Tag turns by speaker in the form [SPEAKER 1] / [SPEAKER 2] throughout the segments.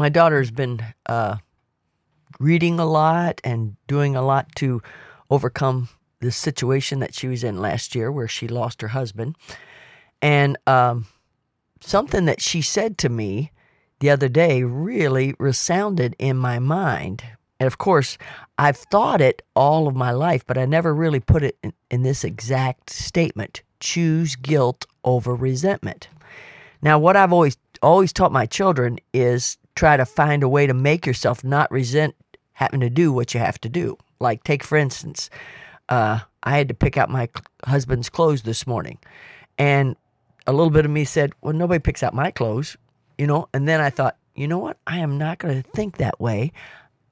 [SPEAKER 1] My daughter's been uh, reading a lot and doing a lot to overcome the situation that she was in last year where she lost her husband. And um, something that she said to me the other day really resounded in my mind. And of course, I've thought it all of my life, but I never really put it in, in this exact statement choose guilt over resentment. Now, what I've always always taught my children is try to find a way to make yourself not resent having to do what you have to do. Like, take for instance, uh, I had to pick out my husband's clothes this morning, and a little bit of me said, "Well, nobody picks out my clothes," you know. And then I thought, you know what? I am not going to think that way.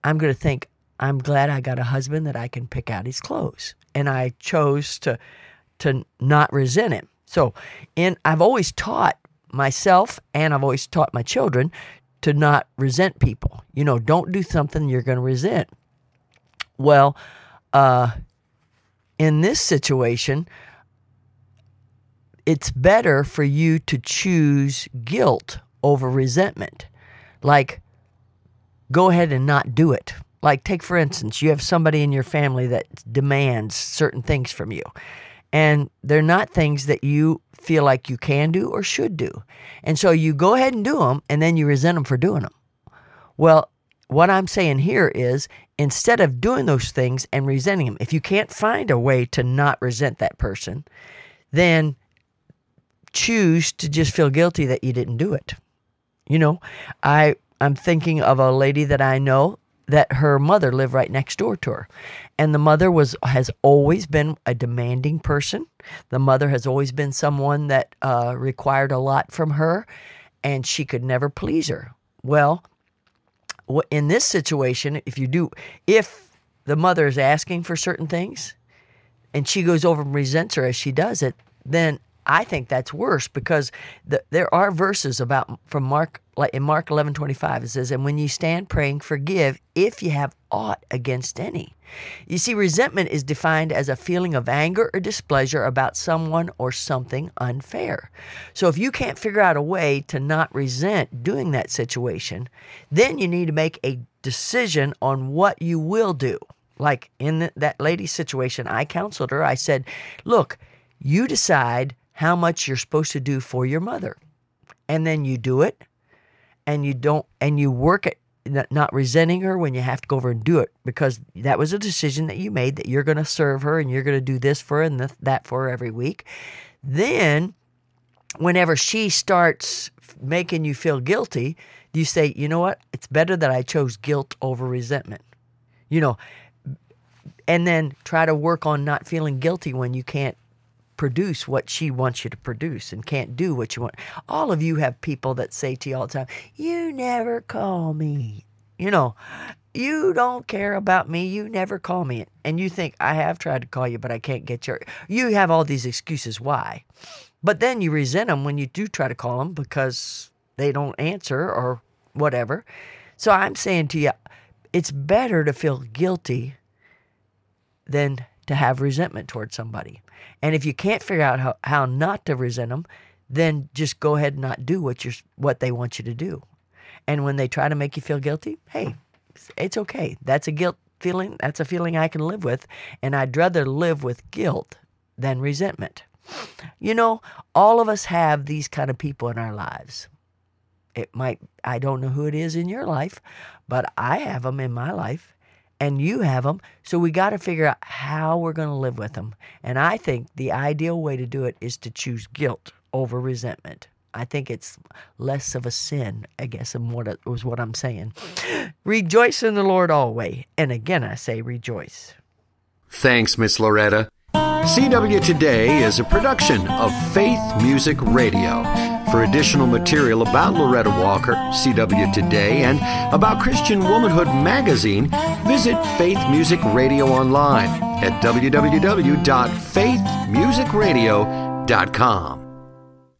[SPEAKER 1] I'm going to think, I'm glad I got a husband that I can pick out his clothes, and I chose to to not resent him. So, in I've always taught myself and I've always taught my children to not resent people. You know, don't do something you're going to resent. Well, uh, in this situation, it's better for you to choose guilt over resentment. Like, go ahead and not do it. Like, take for instance, you have somebody in your family that demands certain things from you, and they're not things that you feel like you can do or should do. And so you go ahead and do them, and then you resent them for doing them. Well, what I'm saying here is instead of doing those things and resenting them, if you can't find a way to not resent that person, then choose to just feel guilty that you didn't do it. You know, I I'm thinking of a lady that I know that her mother lived right next door to her. And the mother was has always been a demanding person. The mother has always been someone that uh, required a lot from her, and she could never please her. Well, in this situation, if you do, if the mother is asking for certain things, and she goes over and resents her as she does it, then I think that's worse because the, there are verses about from Mark like in Mark 11 25, it says, And when you stand praying, forgive if you have aught against any. You see, resentment is defined as a feeling of anger or displeasure about someone or something unfair. So if you can't figure out a way to not resent doing that situation, then you need to make a decision on what you will do. Like in that lady's situation, I counseled her. I said, Look, you decide how much you're supposed to do for your mother. And then you do it and you don't, and you work at not resenting her when you have to go over and do it because that was a decision that you made that you're going to serve her and you're going to do this for her and that for her every week. Then, whenever she starts making you feel guilty, you say, you know what? It's better that I chose guilt over resentment. You know, and then try to work on not feeling guilty when you can't produce what she wants you to produce and can't do what you want. All of you have people that say to you all the time, You never call me. You know, you don't care about me. You never call me. And you think, I have tried to call you, but I can't get your. You have all these excuses why. But then you resent them when you do try to call them because they don't answer or whatever. So I'm saying to you, it's better to feel guilty than to have resentment towards somebody. And if you can't figure out how, how not to resent them, then just go ahead and not do what you're what they want you to do. And when they try to make you feel guilty, hey, it's okay. That's a guilt feeling. That's a feeling I can live with, and I'd rather live with guilt than resentment. You know, all of us have these kind of people in our lives. It might I don't know who it is in your life, but I have them in my life and you have them. So we got to figure out how we're going to live with them. And I think the ideal way to do it is to choose guilt over resentment. I think it's less of a sin, I guess, and what it was what I'm saying. Rejoice in the Lord always. And again, I say rejoice.
[SPEAKER 2] Thanks, Miss Loretta. CW Today is a production of Faith Music Radio. For additional material about Loretta Walker, CW Today, and about Christian Womanhood magazine, visit Faith Music Radio online at www.faithmusicradio.com.